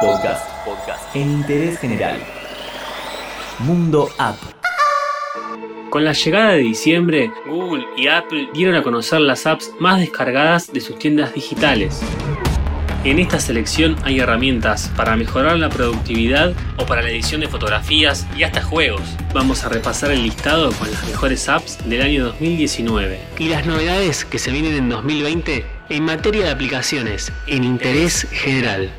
Podcast. Podcast. En interés general. Mundo App. Con la llegada de diciembre, Google y Apple dieron a conocer las apps más descargadas de sus tiendas digitales. En esta selección hay herramientas para mejorar la productividad o para la edición de fotografías y hasta juegos. Vamos a repasar el listado con las mejores apps del año 2019 y las novedades que se vienen en 2020 en materia de aplicaciones en interés general.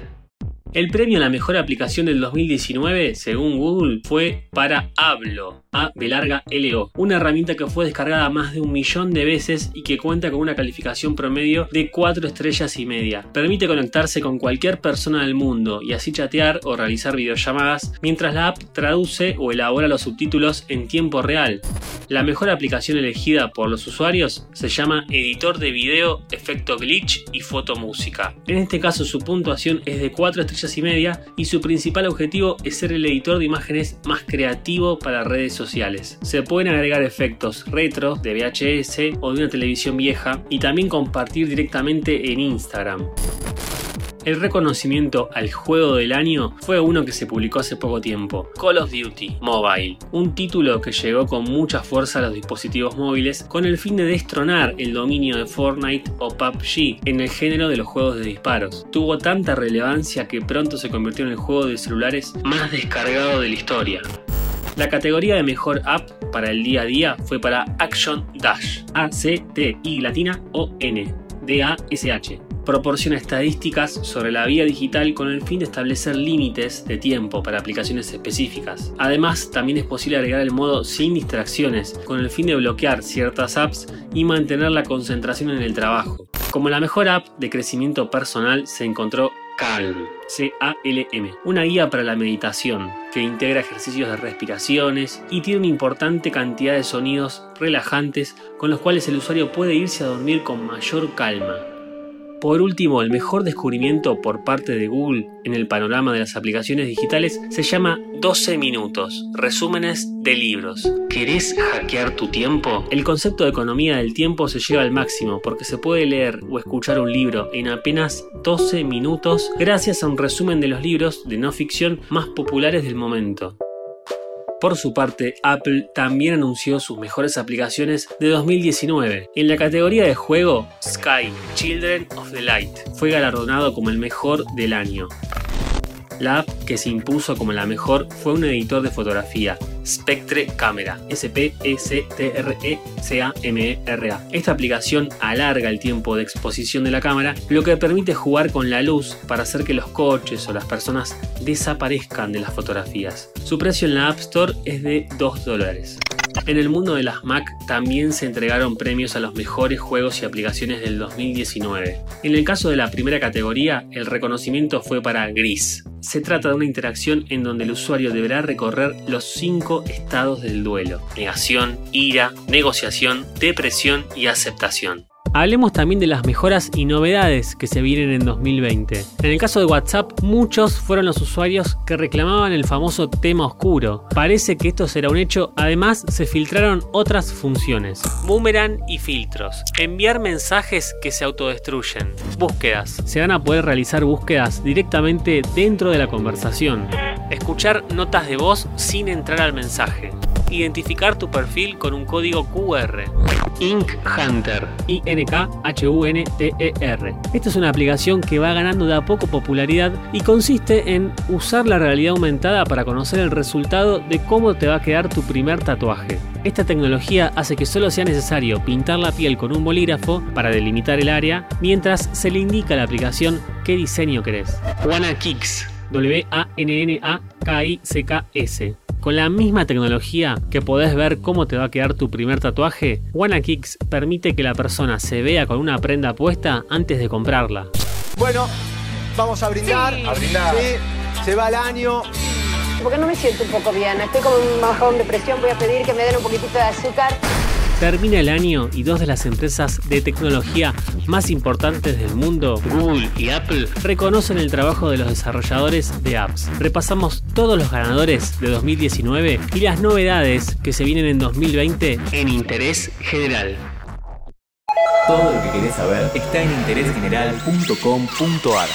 El premio a la mejor aplicación del 2019, según Google, fue para Hablo, A B larga LO, una herramienta que fue descargada más de un millón de veces y que cuenta con una calificación promedio de 4 estrellas y media. Permite conectarse con cualquier persona del mundo y así chatear o realizar videollamadas mientras la app traduce o elabora los subtítulos en tiempo real. La mejor aplicación elegida por los usuarios se llama Editor de Video, Efecto Glitch y Foto Música. En este caso su puntuación es de 4 estrellas y media y su principal objetivo es ser el editor de imágenes más creativo para redes sociales. Se pueden agregar efectos retro de VHS o de una televisión vieja y también compartir directamente en Instagram. El reconocimiento al juego del año fue uno que se publicó hace poco tiempo, Call of Duty Mobile, un título que llegó con mucha fuerza a los dispositivos móviles con el fin de destronar el dominio de Fortnite o PUBG en el género de los juegos de disparos. Tuvo tanta relevancia que pronto se convirtió en el juego de celulares más descargado de la historia. La categoría de mejor app para el día a día fue para Action Dash, A-C-T-I latina o N, D-A-S-H proporciona estadísticas sobre la vía digital con el fin de establecer límites de tiempo para aplicaciones específicas. Además, también es posible agregar el modo sin distracciones con el fin de bloquear ciertas apps y mantener la concentración en el trabajo. Como la mejor app de crecimiento personal se encontró Calm, C-A-L-M, una guía para la meditación que integra ejercicios de respiraciones y tiene una importante cantidad de sonidos relajantes con los cuales el usuario puede irse a dormir con mayor calma. Por último, el mejor descubrimiento por parte de Google en el panorama de las aplicaciones digitales se llama 12 minutos, resúmenes de libros. ¿Querés hackear tu tiempo? El concepto de economía del tiempo se lleva al máximo porque se puede leer o escuchar un libro en apenas 12 minutos gracias a un resumen de los libros de no ficción más populares del momento. Por su parte, Apple también anunció sus mejores aplicaciones de 2019. En la categoría de juego, Sky, Children of the Light, fue galardonado como el mejor del año. La app que se impuso como la mejor fue un editor de fotografía, Spectre Camera, S-P-S-T-R-E-C-A-M-E-R-A. Esta aplicación alarga el tiempo de exposición de la cámara, lo que permite jugar con la luz para hacer que los coches o las personas desaparezcan de las fotografías. Su precio en la App Store es de 2 dólares. En el mundo de las Mac también se entregaron premios a los mejores juegos y aplicaciones del 2019. En el caso de la primera categoría, el reconocimiento fue para Gris. Se trata de una interacción en donde el usuario deberá recorrer los cinco estados del duelo. Negación, ira, negociación, depresión y aceptación. Hablemos también de las mejoras y novedades que se vienen en 2020. En el caso de WhatsApp, muchos fueron los usuarios que reclamaban el famoso tema oscuro. Parece que esto será un hecho, además se filtraron otras funciones. Boomerang y filtros. Enviar mensajes que se autodestruyen. Búsquedas. Se van a poder realizar búsquedas directamente dentro de la conversación. Escuchar notas de voz sin entrar al mensaje identificar tu perfil con un código QR. Ink Hunter, I-N-K-H-U-N-T-E-R. Esta es una aplicación que va ganando de a poco popularidad y consiste en usar la realidad aumentada para conocer el resultado de cómo te va a quedar tu primer tatuaje. Esta tecnología hace que solo sea necesario pintar la piel con un bolígrafo para delimitar el área, mientras se le indica a la aplicación qué diseño querés. Wanna Kicks, W-A-N-N-A-K-I-C-K-S. Con la misma tecnología que podés ver cómo te va a quedar tu primer tatuaje, WannaKicks permite que la persona se vea con una prenda puesta antes de comprarla. Bueno, vamos a brindar. A brindar. Sí, se va el año. Porque no me siento un poco bien, estoy con un bajón de presión, voy a pedir que me den un poquitito de azúcar. Termina el año y dos de las empresas de tecnología más importantes del mundo, Google y Apple, reconocen el trabajo de los desarrolladores de apps. Repasamos todos los ganadores de 2019 y las novedades que se vienen en 2020 en interés general. Todo lo que querés saber está en interésgeneral.com.ar.